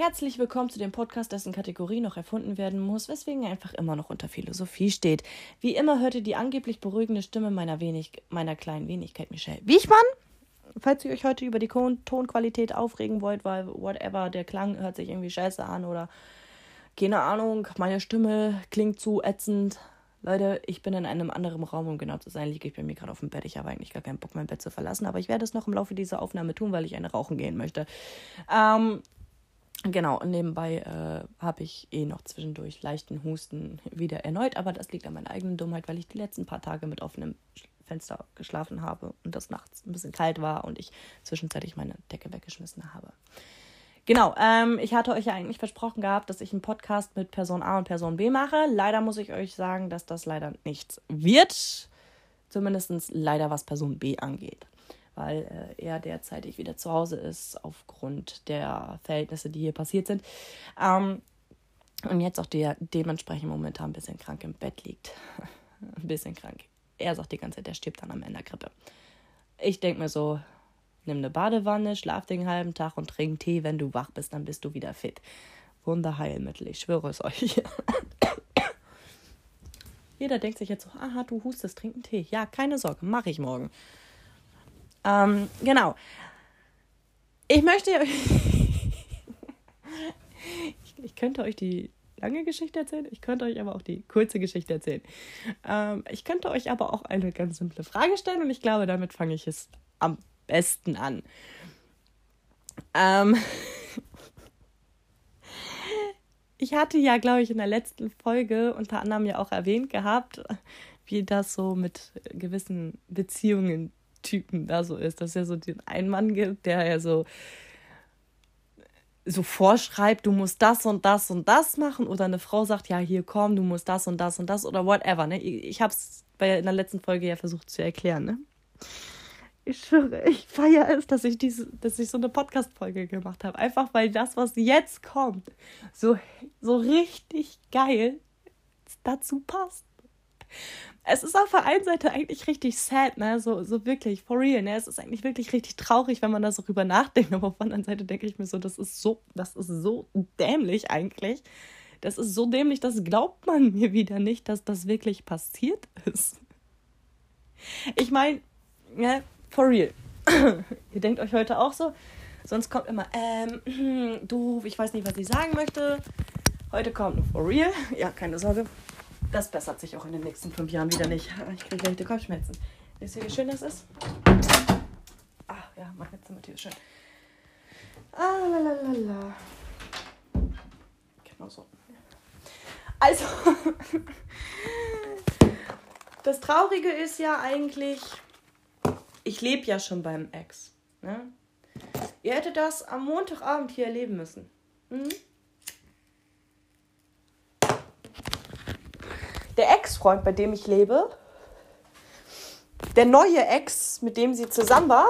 Herzlich willkommen zu dem Podcast, dessen Kategorie noch erfunden werden muss, weswegen er einfach immer noch unter Philosophie steht. Wie immer hört ihr die angeblich beruhigende Stimme meiner, wenig, meiner kleinen Wenigkeit, Michelle Wiechmann. Falls ihr euch heute über die Tonqualität aufregen wollt, weil whatever, der Klang hört sich irgendwie scheiße an oder keine Ahnung, meine Stimme klingt zu ätzend. Leute, ich bin in einem anderen Raum, um genau zu sein, liege ich bei mir gerade auf dem Bett. Ich habe eigentlich gar keinen Bock, mein Bett zu verlassen, aber ich werde es noch im Laufe dieser Aufnahme tun, weil ich eine rauchen gehen möchte. Ähm, Genau, und nebenbei äh, habe ich eh noch zwischendurch leichten Husten wieder erneut, aber das liegt an meiner eigenen Dummheit, weil ich die letzten paar Tage mit offenem Fenster geschlafen habe und das nachts ein bisschen kalt war und ich zwischenzeitlich meine Decke weggeschmissen habe. Genau, ähm, ich hatte euch ja eigentlich versprochen gehabt, dass ich einen Podcast mit Person A und Person B mache. Leider muss ich euch sagen, dass das leider nichts wird. Zumindest leider was Person B angeht weil äh, er derzeitig wieder zu Hause ist aufgrund der Verhältnisse, die hier passiert sind. Ähm, und jetzt auch der dementsprechend momentan ein bisschen krank im Bett liegt. ein bisschen krank. Er sagt die ganze Zeit, er stirbt dann am Ende der Grippe. Ich denke mir so, nimm eine Badewanne, schlaf den halben Tag und trink Tee. Wenn du wach bist, dann bist du wieder fit. Wunderheilmittel, ich schwöre es euch. Jeder denkt sich jetzt so, aha, du hustest, trink einen Tee. Ja, keine Sorge, mache ich morgen. Ähm, genau. Ich möchte ich, ich könnte euch die lange Geschichte erzählen, ich könnte euch aber auch die kurze Geschichte erzählen. Ähm, ich könnte euch aber auch eine ganz simple Frage stellen und ich glaube, damit fange ich es am besten an. Ähm ich hatte ja, glaube ich, in der letzten Folge unter anderem ja auch erwähnt gehabt, wie das so mit gewissen Beziehungen Typen da so ist, dass er so den einen Mann gibt, der ja so so vorschreibt, du musst das und das und das machen oder eine Frau sagt, ja, hier komm, du musst das und das und das oder whatever, ne? Ich habe es in der letzten Folge ja versucht zu erklären, ne? Ich schwöre, ich feiere es, dass ich diese, dass ich so eine Podcast-Folge gemacht habe. Einfach weil das, was jetzt kommt, so, so richtig geil dazu passt es ist auf der einen Seite eigentlich richtig sad, ne? So, so wirklich, for real, ne? Es ist eigentlich wirklich richtig traurig, wenn man da so drüber nachdenkt. Aber auf der anderen Seite denke ich mir so, das ist so, das ist so dämlich eigentlich. Das ist so dämlich, das glaubt man mir wieder nicht, dass das wirklich passiert ist. Ich meine, ne, for real. Ihr denkt euch heute auch so. Sonst kommt immer, ähm, du, ich weiß nicht, was ich sagen möchte. Heute kommt for real. Ja, keine Sorge. Das bessert sich auch in den nächsten fünf Jahren wieder nicht. Ich kriege leichte Kopfschmerzen. Wisst ihr, wie schön das ist? Ach ja, meine Zimmertür ist schön. Ah, la, la, la, la. Genau so. Also, das Traurige ist ja eigentlich, ich lebe ja schon beim Ex. Ne? Ihr hättet das am Montagabend hier erleben müssen. Mhm. Der Ex-Freund, bei dem ich lebe, der neue Ex, mit dem sie zusammen war,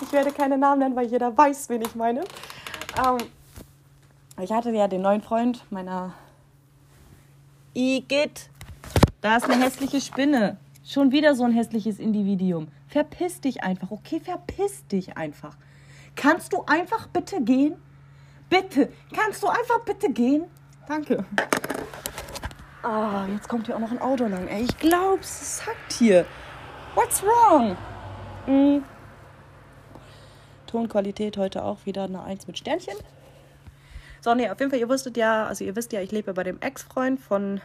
ich werde keine Namen nennen, weil jeder weiß, wen ich meine. Ähm, ich hatte ja den neuen Freund meiner Igitt. Da ist eine hässliche Spinne. Schon wieder so ein hässliches Individuum. Verpiss dich einfach, okay? Verpiss dich einfach. Kannst du einfach bitte gehen? Bitte. Kannst du einfach bitte gehen? Danke. Ah, jetzt kommt hier auch noch ein Auto lang. Ey, ich glaub's, es sagt hier. What's wrong? Mhm. Tonqualität heute auch wieder eine Eins mit Sternchen. So, nee, auf jeden Fall, ihr wusstet ja, also ihr wisst ja, ich lebe bei dem Ex-Freund von.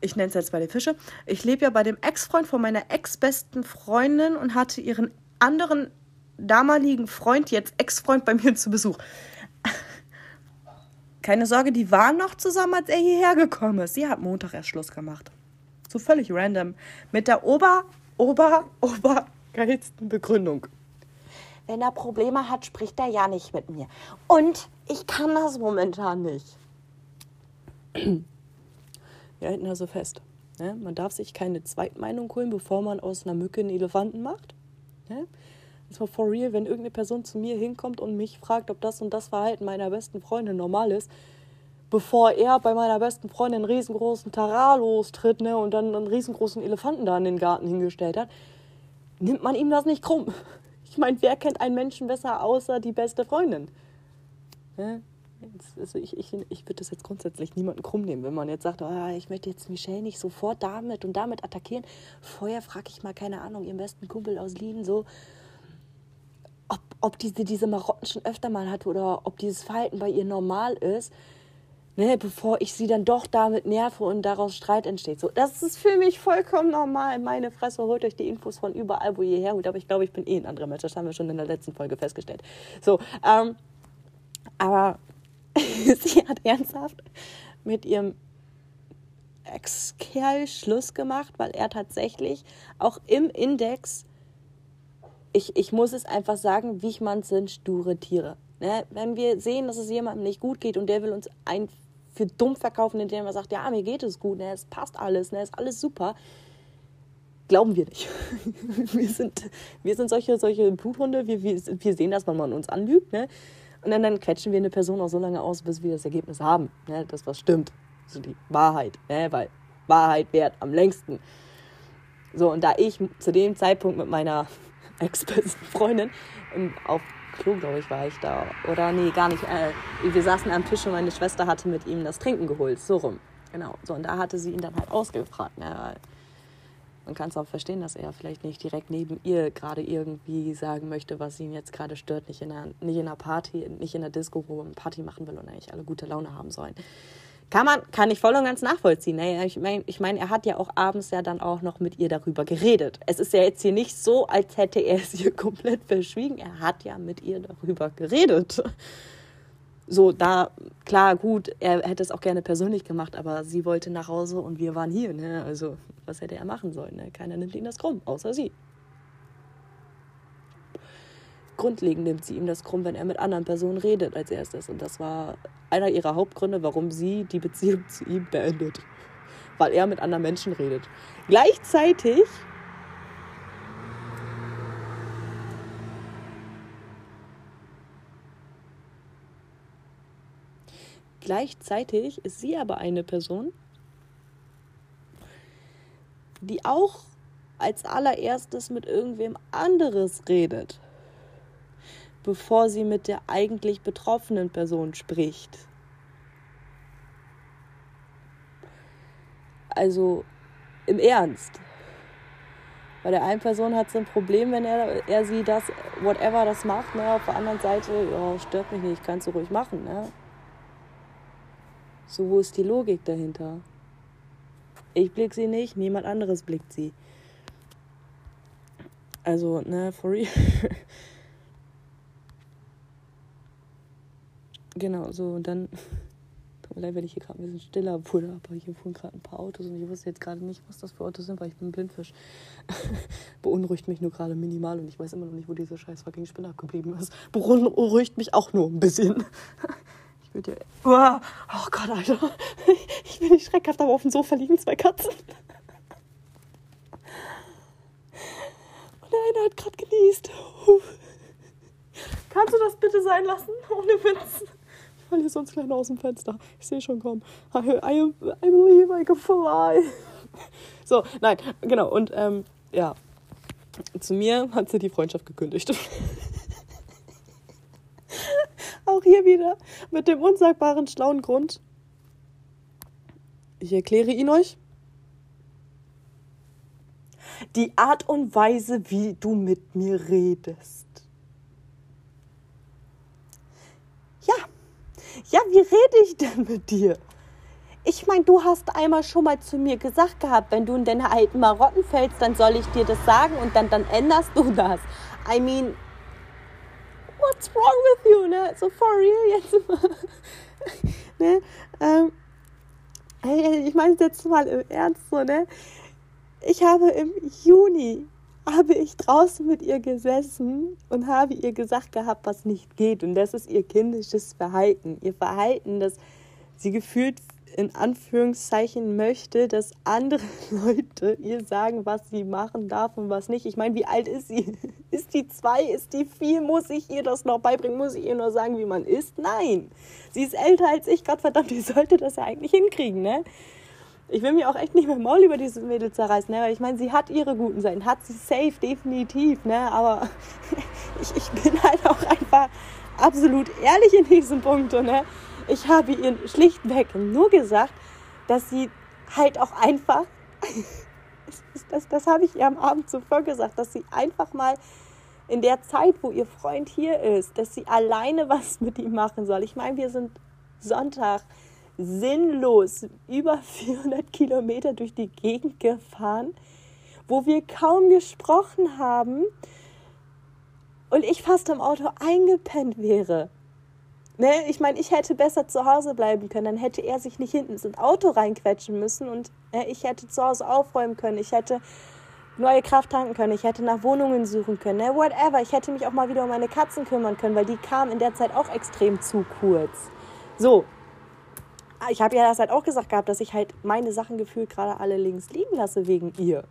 Ich nenne es jetzt bei den Fische. Ich lebe ja bei dem Ex-Freund von meiner ex-besten Freundin und hatte ihren anderen damaligen Freund, jetzt Ex-Freund, bei mir zu Besuch. Keine Sorge, die waren noch zusammen, als er hierher gekommen ist. Sie hat Montag erst Schluss gemacht. So völlig random. Mit der ober, ober, ober geilsten Begründung. Wenn er Probleme hat, spricht er ja nicht mit mir. Und ich kann das momentan nicht. Wir halten also fest. Ne? Man darf sich keine Zweitmeinung holen, bevor man aus einer Mücke einen Elefanten macht. Ne? Das war for real, wenn irgendeine Person zu mir hinkommt und mich fragt, ob das und das Verhalten meiner besten Freundin normal ist, bevor er bei meiner besten Freundin einen riesengroßen Tarar lostritt ne, und dann einen riesengroßen Elefanten da in den Garten hingestellt hat, nimmt man ihm das nicht krumm. Ich meine, wer kennt einen Menschen besser außer die beste Freundin? Ne? Also ich, ich, ich würde das jetzt grundsätzlich niemanden krumm nehmen, wenn man jetzt sagt, oh, ich möchte jetzt Michelle nicht sofort damit und damit attackieren. Vorher frage ich mal, keine Ahnung, ihren besten Kumpel aus Lieden so, ob, ob diese, diese Marotten schon öfter mal hat oder ob dieses Verhalten bei ihr normal ist, ne, bevor ich sie dann doch damit nerve und daraus Streit entsteht. So, das ist für mich vollkommen normal. Meine Fresse holt euch die Infos von überall, wo ihr herholt. Aber ich glaube, ich bin eh ein anderer Mensch. Das haben wir schon in der letzten Folge festgestellt. So, ähm, aber sie hat ernsthaft mit ihrem Ex-Kerl Schluss gemacht, weil er tatsächlich auch im Index, ich, ich muss es einfach sagen, Wichmanns sind sture Tiere. Ne? Wenn wir sehen, dass es jemandem nicht gut geht und der will uns ein für dumm verkaufen, indem er sagt, ja, mir geht es gut, ne? es passt alles, ne? es ist alles super, glauben wir nicht. wir, sind, wir sind solche, solche Bluthunde, wir, wir, wir sehen das, wenn man uns anlügt. Ne? Und dann, dann quetschen wir eine Person auch so lange aus, bis wir das Ergebnis haben, ne? das was stimmt. Also die Wahrheit, ne? weil Wahrheit währt am längsten. So, und da ich zu dem Zeitpunkt mit meiner ex-besten Freundin auf Klo, glaube ich, war ich da. Oder nee, gar nicht. Äh, wir saßen am Tisch und meine Schwester hatte mit ihm das Trinken geholt. So rum. Genau. So, und da hatte sie ihn dann halt ausgefragt. Ne? man kann es auch verstehen, dass er vielleicht nicht direkt neben ihr gerade irgendwie sagen möchte, was ihn jetzt gerade stört, nicht in einer, nicht in einer Party, nicht in einer Disco, wo man Party machen will und eigentlich alle gute Laune haben sollen. Kann man, kann ich voll und ganz nachvollziehen. Ne? Ich meine, ich mein, er hat ja auch abends ja dann auch noch mit ihr darüber geredet. Es ist ja jetzt hier nicht so, als hätte er es ihr komplett verschwiegen. Er hat ja mit ihr darüber geredet so da, klar, gut, er hätte es auch gerne persönlich gemacht, aber sie wollte nach Hause und wir waren hier. Ne? Also, was hätte er machen sollen? Ne? Keiner nimmt ihm das krumm, außer sie. Grundlegend nimmt sie ihm das krumm, wenn er mit anderen Personen redet als erstes. Und das war einer ihrer Hauptgründe, warum sie die Beziehung zu ihm beendet. Weil er mit anderen Menschen redet. Gleichzeitig Gleichzeitig ist sie aber eine Person, die auch als allererstes mit irgendwem anderes redet, bevor sie mit der eigentlich betroffenen Person spricht. Also im Ernst. Bei der einen Person hat sie ein Problem, wenn er, er sie das, whatever das macht. Ne? Auf der anderen Seite, ja, stört mich nicht, kannst du ruhig machen. Ne? So, wo ist die Logik dahinter? Ich blick sie nicht, niemand anderes blickt sie. Also, ne, for real. genau, so, und dann. Tut mir leid, wenn ich hier gerade ein bisschen stiller wurde, aber hier fuhren gerade ein paar Autos und ich wusste jetzt gerade nicht, was das für Autos sind, weil ich bin Blindfisch. Beunruhigt mich nur gerade minimal und ich weiß immer noch nicht, wo diese scheiß fucking Spinne abgeblieben ist. Beunruhigt mich auch nur ein bisschen würde dir. Oh, oh Gott, Alter. Ich bin nicht schreckhaft, aber auf dem Sofa liegen zwei Katzen. Und der eine hat gerade genießt. Kannst du das bitte sein lassen? Ohne Witz. Falle hier sonst gleich aus dem Fenster. Ich sehe schon kommen. I, I, I believe I can fly. So, nein, genau. Und ähm, ja, zu mir hat sie die Freundschaft gekündigt. Auch hier wieder mit dem unsagbaren schlauen Grund. Ich erkläre ihn euch. Die Art und Weise, wie du mit mir redest. Ja, ja, wie rede ich denn mit dir? Ich meine, du hast einmal schon mal zu mir gesagt gehabt, wenn du in deine alten Marotten fällst, dann soll ich dir das sagen und dann, dann änderst du das. I mean, what's wrong with you, ne? So for real jetzt mal. ne? Ähm, ich meine jetzt mal im Ernst so, ne? Ich habe im Juni habe ich draußen mit ihr gesessen und habe ihr gesagt gehabt, was nicht geht. Und das ist ihr kindisches Verhalten. Ihr Verhalten, das sie gefühlt in Anführungszeichen möchte, dass andere Leute ihr sagen, was sie machen darf und was nicht. Ich meine, wie alt ist sie? Ist die zwei? Ist die vier? Muss ich ihr das noch beibringen? Muss ich ihr nur sagen, wie man isst? Nein. Sie ist älter als ich, Gott verdammt, die sollte das ja eigentlich hinkriegen, ne? Ich will mir auch echt nicht mehr Maul über dieses Mädel zerreißen, ne? weil ich meine, sie hat ihre guten Seiten, hat sie safe, definitiv, ne? aber ich, ich bin halt auch einfach absolut ehrlich in diesem Punkt. Ne? Ich habe ihr schlichtweg nur gesagt, dass sie halt auch einfach, das, das, das habe ich ihr am Abend zuvor gesagt, dass sie einfach mal in der Zeit, wo ihr Freund hier ist, dass sie alleine was mit ihm machen soll. Ich meine, wir sind Sonntag sinnlos über 400 Kilometer durch die Gegend gefahren, wo wir kaum gesprochen haben und ich fast im Auto eingepennt wäre. Ne? Ich meine, ich hätte besser zu Hause bleiben können, dann hätte er sich nicht hinten ins Auto reinquetschen müssen und ne, ich hätte zu Hause aufräumen können, ich hätte neue Kraft tanken können, ich hätte nach Wohnungen suchen können, ne? whatever. Ich hätte mich auch mal wieder um meine Katzen kümmern können, weil die kamen in der Zeit auch extrem zu kurz. So, ich habe ja das halt auch gesagt gehabt, dass ich halt meine Sachen gefühlt gerade alle links liegen lasse wegen ihr.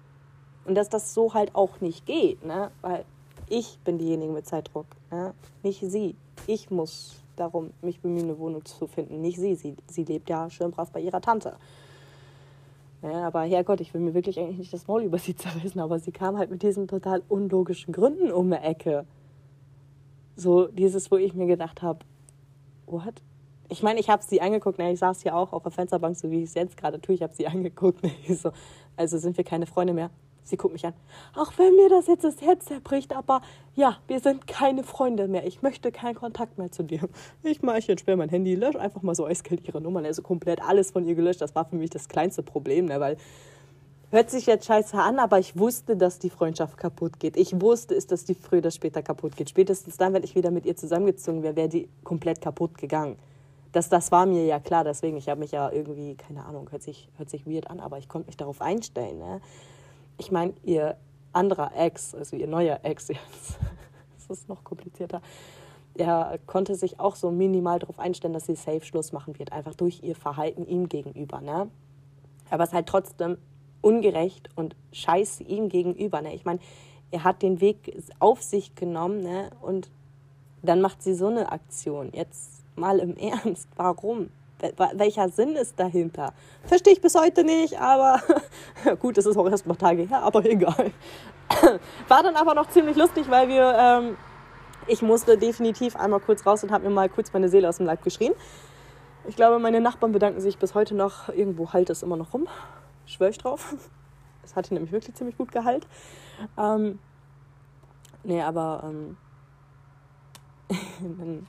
Und dass das so halt auch nicht geht, ne? Weil ich bin diejenige mit Zeitdruck, ne? nicht sie. Ich muss darum mich bemühen, eine Wohnung zu finden, nicht sie. Sie, sie lebt ja schön brav bei ihrer Tante. Ja, aber Herrgott, ich will mir wirklich eigentlich nicht das Maul über sie zerrissen, aber sie kam halt mit diesen total unlogischen Gründen um die Ecke. So dieses, wo ich mir gedacht habe, what? Ich meine, ich habe sie angeguckt, ne, ich saß hier auch auf der Fensterbank, so wie ich es jetzt gerade tue. Ich habe sie angeguckt. Ne, so, also sind wir keine Freunde mehr. Sie guckt mich an. Auch wenn mir das jetzt das Herz zerbricht, aber ja, wir sind keine Freunde mehr. Ich möchte keinen Kontakt mehr zu dir. Ich mache jetzt sperre mein Handy, lösche einfach mal so eiskalt ihre Nummer. Also komplett alles von ihr gelöscht. Das war für mich das kleinste Problem, ne, weil hört sich jetzt scheiße an, aber ich wusste, dass die Freundschaft kaputt geht. Ich wusste es, dass die früher oder später kaputt geht. Spätestens dann, wenn ich wieder mit ihr zusammengezogen wäre, wäre die komplett kaputt gegangen das, das war mir ja klar, deswegen, ich habe mich ja irgendwie, keine Ahnung, hört sich, hört sich weird an, aber ich konnte mich darauf einstellen. Ne? Ich meine, ihr anderer Ex, also ihr neuer Ex jetzt, das ist noch komplizierter, er konnte sich auch so minimal darauf einstellen, dass sie safe Schluss machen wird, einfach durch ihr Verhalten ihm gegenüber. Ne? Aber es ist halt trotzdem ungerecht und scheiße ihm gegenüber. Ne? Ich meine, er hat den Weg auf sich genommen ne? und dann macht sie so eine Aktion. Jetzt mal im Ernst, warum? Welcher Sinn ist dahinter? Verstehe ich bis heute nicht, aber gut, es ist auch erst mal Tage her, aber egal. War dann aber noch ziemlich lustig, weil wir, ähm, ich musste definitiv einmal kurz raus und habe mir mal kurz meine Seele aus dem Leib geschrien. Ich glaube, meine Nachbarn bedanken sich bis heute noch. Irgendwo halt es immer noch rum. Schwör ich drauf. Es hatte nämlich wirklich ziemlich gut Gehalt. Ähm, nee, aber ähm, dann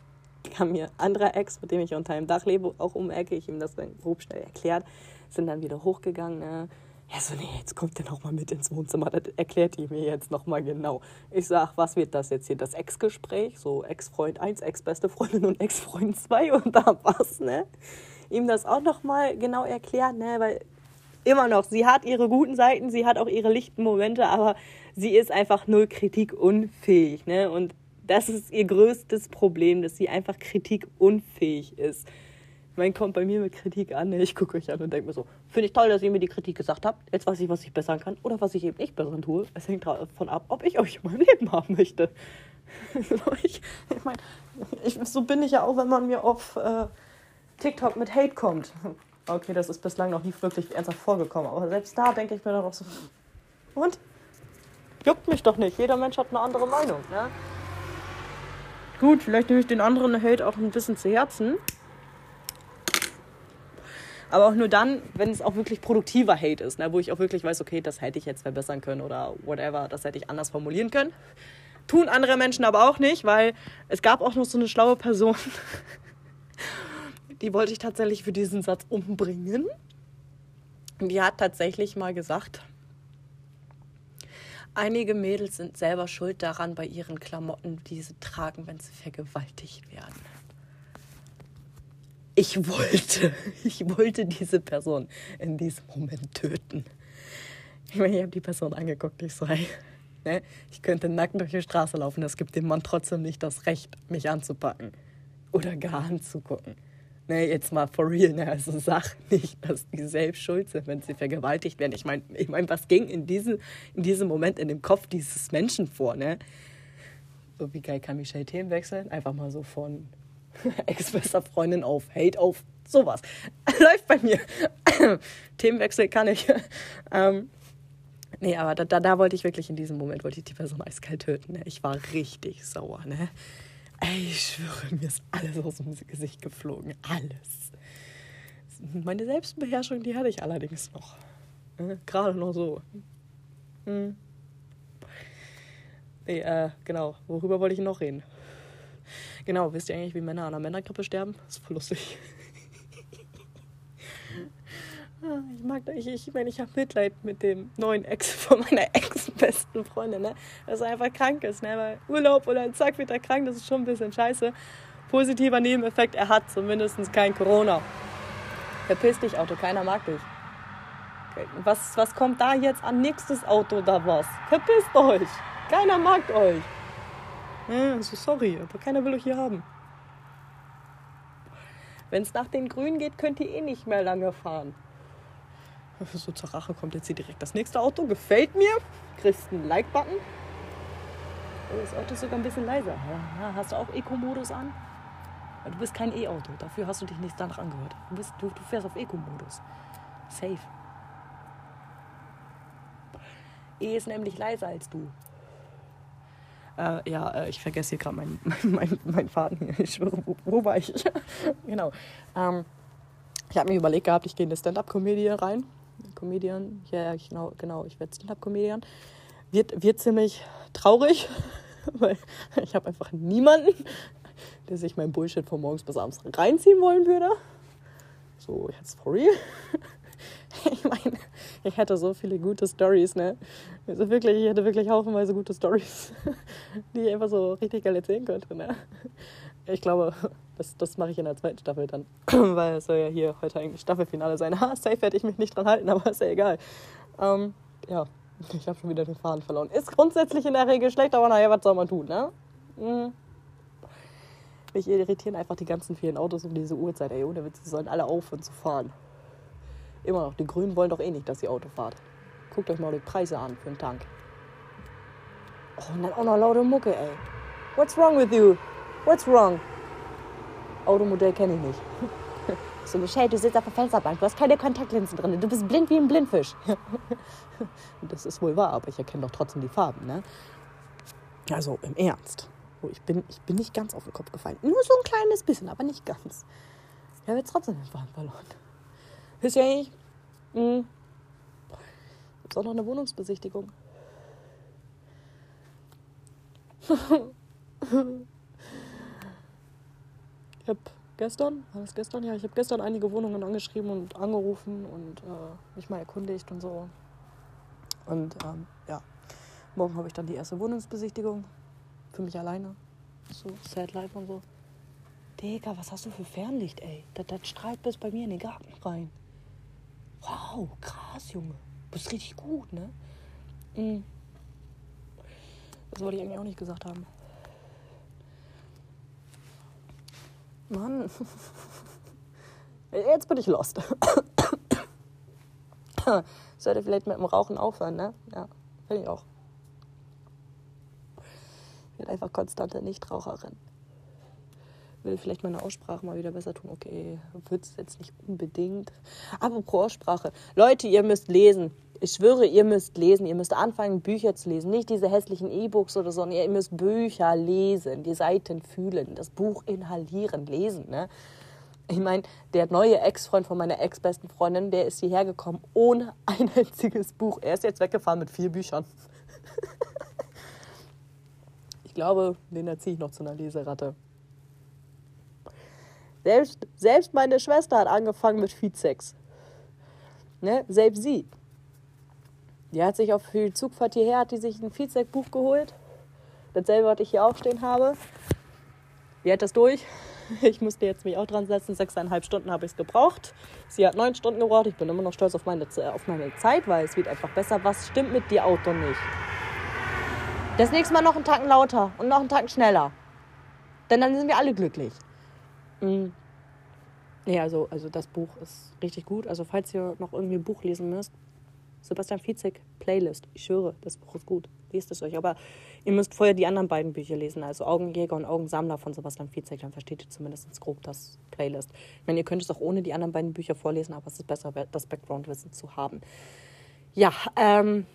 kam mir anderer Ex, mit dem ich unter einem Dach lebe, auch um Ecke. Ich ihm das dann grob schnell erklärt. Sind dann wieder hochgegangen. Ne? Ja, so, nee, jetzt kommt der nochmal mit ins Wohnzimmer. Das erklärt die mir jetzt nochmal genau. Ich sag, was wird das jetzt hier? Das Ex-Gespräch? So Ex-Freund 1, Ex-beste Freundin und Ex-Freund 2 und da was, ne? Ihm das auch nochmal genau erklärt, ne? Weil immer noch, sie hat ihre guten Seiten, sie hat auch ihre lichten Momente, aber sie ist einfach null kritikunfähig, ne? Und das ist ihr größtes Problem, dass sie einfach kritikunfähig ist. Meine, kommt bei mir mit Kritik an. Ich gucke euch an und denke mir so, finde ich toll, dass ihr mir die Kritik gesagt habt. Jetzt weiß ich, was ich bessern kann oder was ich eben nicht bessern tue. Es hängt davon ab, ob ich euch in meinem Leben haben möchte. ich, ich meine, so bin ich ja auch, wenn man mir auf äh, TikTok mit Hate kommt. Okay, das ist bislang noch nie wirklich ernsthaft vorgekommen, aber selbst da denke ich mir dann auch so, und? Juckt mich doch nicht. Jeder Mensch hat eine andere Meinung. Ne? Gut, vielleicht nehme ich den anderen Hate auch ein bisschen zu Herzen. Aber auch nur dann, wenn es auch wirklich produktiver Hate ist, ne? wo ich auch wirklich weiß, okay, das hätte ich jetzt verbessern können oder whatever, das hätte ich anders formulieren können. Tun andere Menschen aber auch nicht, weil es gab auch noch so eine schlaue Person, die wollte ich tatsächlich für diesen Satz umbringen. Und die hat tatsächlich mal gesagt, Einige Mädels sind selber schuld daran bei ihren Klamotten, die sie tragen, wenn sie vergewaltigt werden. Ich wollte, ich wollte diese Person in diesem Moment töten. Ich meine, ich habe die Person angeguckt, ich so, ne, ich könnte nackt durch die Straße laufen, das gibt dem Mann trotzdem nicht das Recht, mich anzupacken oder gar anzugucken ne, jetzt mal for real, ne, also sag nicht, dass die selbst schuld sind, wenn sie vergewaltigt werden. Ich meine, ich mein, was ging in, diese, in diesem Moment in dem Kopf dieses Menschen vor, ne? So wie geil kann Michelle Themen wechseln? Einfach mal so von ex-bester Freundin auf Hate auf Sowas. Läuft bei mir. Themenwechsel kann ich. ähm, nee, aber da, da, da wollte ich wirklich in diesem Moment, wollte ich die Person eiskalt töten. Ne? Ich war richtig sauer, ne? Ey, ich schwöre, mir ist alles aus dem Gesicht geflogen. Alles. Meine Selbstbeherrschung, die hatte ich allerdings noch. Ne? Gerade noch so. Hm. Nee, äh, genau. Worüber wollte ich noch reden? Genau, wisst ihr eigentlich, wie Männer an einer Männergrippe sterben? Das ist voll lustig. ich mag, ich, ich meine, ich habe Mitleid mit dem neuen Ex von meiner ex-besten Freundin, ne? Dass er einfach krank ist, ne? Weil Urlaub oder zack wird er krank, das ist schon ein bisschen scheiße. Positiver Nebeneffekt, er hat zumindest kein Corona. Verpiss dich, Auto, keiner mag dich. Was, was kommt da jetzt an nächstes Auto oder was? Verpisst euch! Keiner mag euch! Ja, also sorry, aber keiner will euch hier haben. Wenn es nach den Grünen geht, könnt ihr eh nicht mehr lange fahren. So zur Rache kommt jetzt hier direkt das nächste Auto. Gefällt mir. Kriegst einen Like-Button. Oh, das Auto ist sogar ein bisschen leiser. Hast du auch Eco-Modus an? Du bist kein E-Auto. Dafür hast du dich nicht danach angehört. Du, bist, du, du fährst auf Eco-Modus. Safe. E ist nämlich leiser als du. Äh, ja, äh, ich vergesse hier gerade meinen mein, mein Faden hier. Ich schwöre, wo, wo war ich? genau. Ähm, ich habe mir überlegt gehabt, ich gehe in eine Stand-Up-Comedie rein. Comedian, ja, ja, genau, genau, ich werde Stand-Up-Comedian. Wird, wird ziemlich traurig, weil ich habe einfach niemanden, der sich mein Bullshit von morgens bis abends reinziehen wollen würde. So, jetzt for real. Ich meine, ich hätte so viele gute Stories, ne? Also wirklich, ich hätte wirklich haufenweise gute Stories, die ich einfach so richtig geil erzählen könnte, ne? Ich glaube, das, das mache ich in der zweiten Staffel dann, weil es soll ja hier heute eigentlich Staffelfinale sein. Ha, safe hätte ich mich nicht dran halten, aber ist ja egal. Ähm, ja, ich habe schon wieder den Faden verloren. Ist grundsätzlich in der Regel schlecht, aber naja, was soll man tun, ne? Mhm. Mich irritieren einfach die ganzen vielen Autos um diese Uhrzeit, ey, ohne Witz, die sollen alle aufhören zu fahren. Immer noch. Die Grünen wollen doch eh nicht, dass ihr Auto fahrt. Guckt euch mal die Preise an für einen Tank. Oh, und dann auch noch laute Mucke, ey. What's wrong with you? What's wrong? Automodell kenne ich nicht. So, Michelle, du sitzt auf der Fensterbank, du hast keine Kontaktlinsen drin, du bist blind wie ein Blindfisch. das ist wohl wahr, aber ich erkenne doch trotzdem die Farben, ne? Also, im Ernst. Oh, ich, bin, ich bin nicht ganz auf den Kopf gefallen. Nur so ein kleines bisschen, aber nicht ganz. Ich habe jetzt trotzdem den Faden verloren. Wisst ihr eigentlich? Hm. Gibt auch noch eine Wohnungsbesichtigung? ich habe gestern, war das gestern? Ja, ich habe gestern einige Wohnungen angeschrieben und angerufen und äh, mich mal erkundigt und so. Und ähm, ja, morgen habe ich dann die erste Wohnungsbesichtigung. Für mich alleine. So, Sad Life und so. Digga, was hast du für Fernlicht, ey? Das, das strahlt bis bei mir in den Garten rein. Wow, krass, Junge. Du bist richtig gut, ne? Mhm. Das wollte ich eigentlich auch nicht gesagt haben. Mann. Jetzt bin ich lost. Sollte vielleicht mit dem Rauchen aufhören, ne? Ja, finde ich auch. Ich bin einfach konstante Nichtraucherin will vielleicht meine Aussprache mal wieder besser tun. Okay, wird es jetzt nicht unbedingt. Pro Aussprache. Leute, ihr müsst lesen. Ich schwöre, ihr müsst lesen. Ihr müsst anfangen, Bücher zu lesen. Nicht diese hässlichen E-Books oder so, sondern ihr müsst Bücher lesen, die Seiten fühlen, das Buch inhalieren, lesen. Ne? Ich meine, der neue Ex-Freund von meiner ex-besten Freundin, der ist hierher gekommen ohne ein einziges Buch. Er ist jetzt weggefahren mit vier Büchern. ich glaube, den erziehe ich noch zu einer Leseratte. Selbst, selbst meine Schwester hat angefangen mit Feedsex. Ne? Selbst sie. Die hat sich auf die Zugfahrt hierher, hat die sich ein Feedsex-Buch geholt. Dasselbe, was ich hier auch stehen habe. Die hat das durch. Ich musste jetzt mich auch dran setzen. Sechseinhalb Stunden habe ich es gebraucht. Sie hat neun Stunden gebraucht. Ich bin immer noch stolz auf meine, auf meine Zeit, weil es wird einfach besser. Was stimmt mit dir Auto nicht? Das nächste Mal noch einen Tacken lauter und noch einen Tacken schneller. Denn dann sind wir alle glücklich. Mhm. Nee, also, also das Buch ist richtig gut. Also falls ihr noch irgendwie ein Buch lesen müsst, Sebastian Fitzek, Playlist. Ich schwöre, das Buch ist gut. Lest es euch. Aber ihr müsst vorher die anderen beiden Bücher lesen. Also Augenjäger und Augensammler von Sebastian Fitzek. Dann versteht ihr zumindest grob das Playlist. Ich meine, ihr könnt es auch ohne die anderen beiden Bücher vorlesen, aber es ist besser, das Background-Wissen zu haben. Ja, ähm.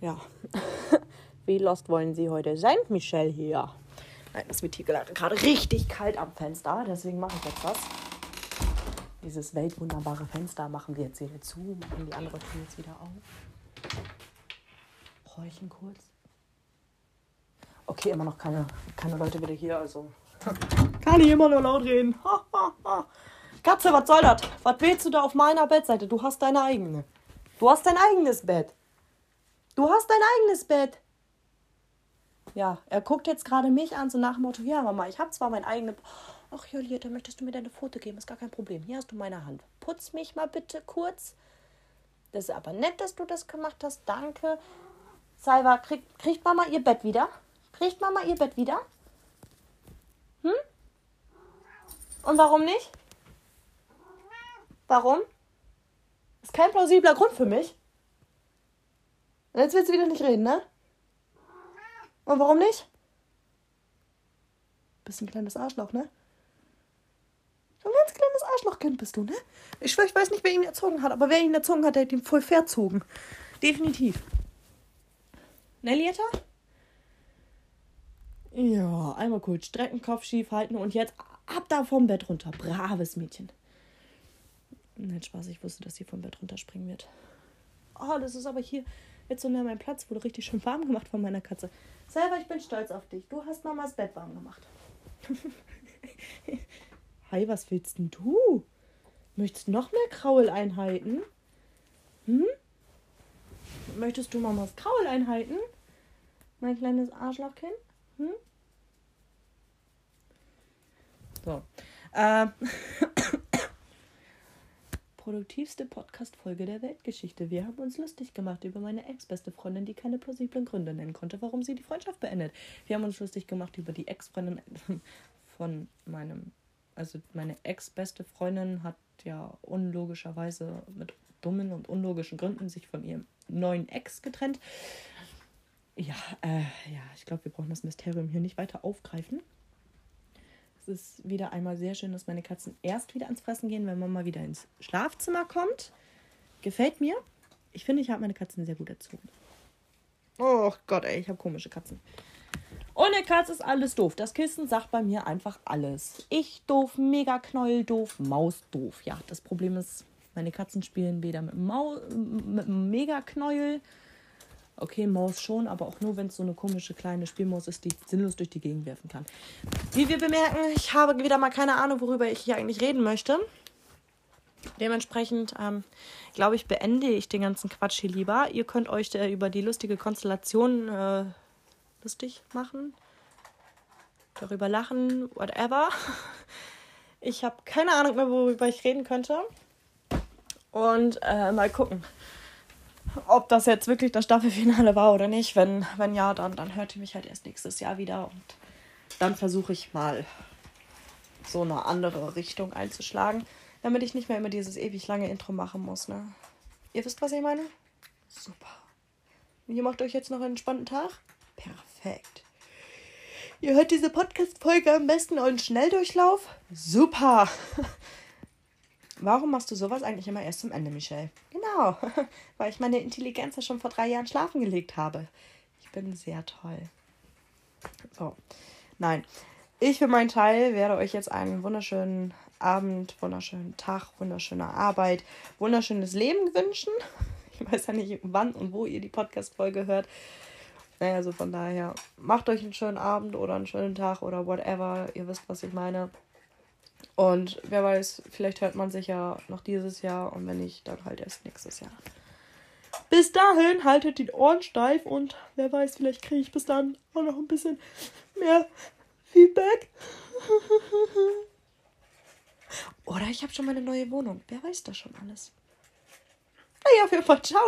Ja. Wie lost wollen Sie heute sein, Michelle hier? Nein, es wird hier gerade richtig kalt am Fenster, deswegen mache ich jetzt was. Dieses weltwunderbare Fenster machen wir jetzt wieder zu, machen die andere Tür jetzt wieder auf. Räuchen kurz. Okay, immer noch keine, keine Leute wieder hier, also. Kann ich immer nur laut reden. Katze, was soll das? Was willst du da auf meiner Bettseite? Du hast deine eigene. Du hast dein eigenes Bett. Du hast dein eigenes Bett. Ja, er guckt jetzt gerade mich an, so nach dem Motto, ja, Mama, ich habe zwar mein eigenes... Ach, Jolieta, möchtest du mir deine Foto geben? Ist gar kein Problem. Hier hast du meine Hand. Putz mich mal bitte kurz. Das ist aber nett, dass du das gemacht hast. Danke. Salva, krieg, kriegt Mama ihr Bett wieder? Kriegt Mama ihr Bett wieder? Hm? Und warum nicht? Warum? Ist kein plausibler Grund für mich. Jetzt willst du wieder nicht reden, ne? Und warum nicht? Bist ein kleines Arschloch, ne? Ein ganz kleines Arschlochkind bist du, ne? Ich ich weiß nicht, wer ihn erzogen hat, aber wer ihn erzogen hat, der hat ihn voll verzogen. Definitiv. Nellietta? Ja, einmal kurz strecken, Kopf schief halten und jetzt ab da vom Bett runter. Braves Mädchen. Nein, Spaß, ich wusste, dass sie vom Bett runterspringen wird. Oh, das ist aber hier jetzt so näher mein Platz, wurde richtig schön warm gemacht von meiner Katze. Selber, ich bin stolz auf dich. Du hast Mamas Bett warm gemacht. Hi, was willst denn du? Möchtest noch mehr Krauleinheiten? Hm? Möchtest du Mamas Krauleinheiten? Mein kleines Arschlochkind? Hm? So. Äh, produktivste Podcast-Folge der Weltgeschichte. Wir haben uns lustig gemacht über meine ex-beste Freundin, die keine plausiblen Gründe nennen konnte, warum sie die Freundschaft beendet. Wir haben uns lustig gemacht über die Ex-Freundin von meinem, also meine ex-beste Freundin hat ja unlogischerweise mit dummen und unlogischen Gründen sich von ihrem neuen Ex getrennt. Ja, äh, ja, ich glaube, wir brauchen das Mysterium hier nicht weiter aufgreifen ist wieder einmal sehr schön, dass meine Katzen erst wieder ans Fressen gehen, wenn Mama wieder ins Schlafzimmer kommt. Gefällt mir. Ich finde, ich habe meine Katzen sehr gut erzogen. Oh Gott, ey, ich habe komische Katzen. Ohne Katze ist alles doof. Das Kissen sagt bei mir einfach alles. Ich doof, mega Knäuel doof, Maus doof. Ja, das Problem ist, meine Katzen spielen weder mit dem, mit dem Mega-Knäuel Okay, Maus schon, aber auch nur, wenn es so eine komische kleine Spielmaus ist, die sinnlos durch die Gegend werfen kann. Wie wir bemerken, ich habe wieder mal keine Ahnung, worüber ich hier eigentlich reden möchte. Dementsprechend, ähm, glaube ich, beende ich den ganzen Quatsch hier lieber. Ihr könnt euch äh, über die lustige Konstellation äh, lustig machen, darüber lachen, whatever. Ich habe keine Ahnung mehr, worüber ich reden könnte. Und äh, mal gucken ob das jetzt wirklich das Staffelfinale war oder nicht. Wenn, wenn ja, dann, dann hört ihr mich halt erst nächstes Jahr wieder und dann versuche ich mal so eine andere Richtung einzuschlagen, damit ich nicht mehr immer dieses ewig lange Intro machen muss. Ne? Ihr wisst, was ich meine? Super. Und ihr macht euch jetzt noch einen entspannten Tag? Perfekt. Ihr hört diese Podcast-Folge am besten und Schnelldurchlauf? Super. Warum machst du sowas eigentlich immer erst zum Ende, Michelle? Genau, weil ich meine Intelligenz ja schon vor drei Jahren schlafen gelegt habe. Ich bin sehr toll. So, nein. Ich für meinen Teil werde euch jetzt einen wunderschönen Abend, wunderschönen Tag, wunderschöne Arbeit, wunderschönes Leben wünschen. Ich weiß ja nicht, wann und wo ihr die Podcast-Folge hört. Naja, also von daher, macht euch einen schönen Abend oder einen schönen Tag oder whatever. Ihr wisst, was ich meine. Und wer weiß, vielleicht hört man sich ja noch dieses Jahr und wenn nicht, dann halt erst nächstes Jahr. Bis dahin haltet die Ohren steif und wer weiß, vielleicht kriege ich bis dann auch noch ein bisschen mehr Feedback. Oder ich habe schon meine neue Wohnung. Wer weiß das schon alles? Naja, auf jeden Fall. Ciao.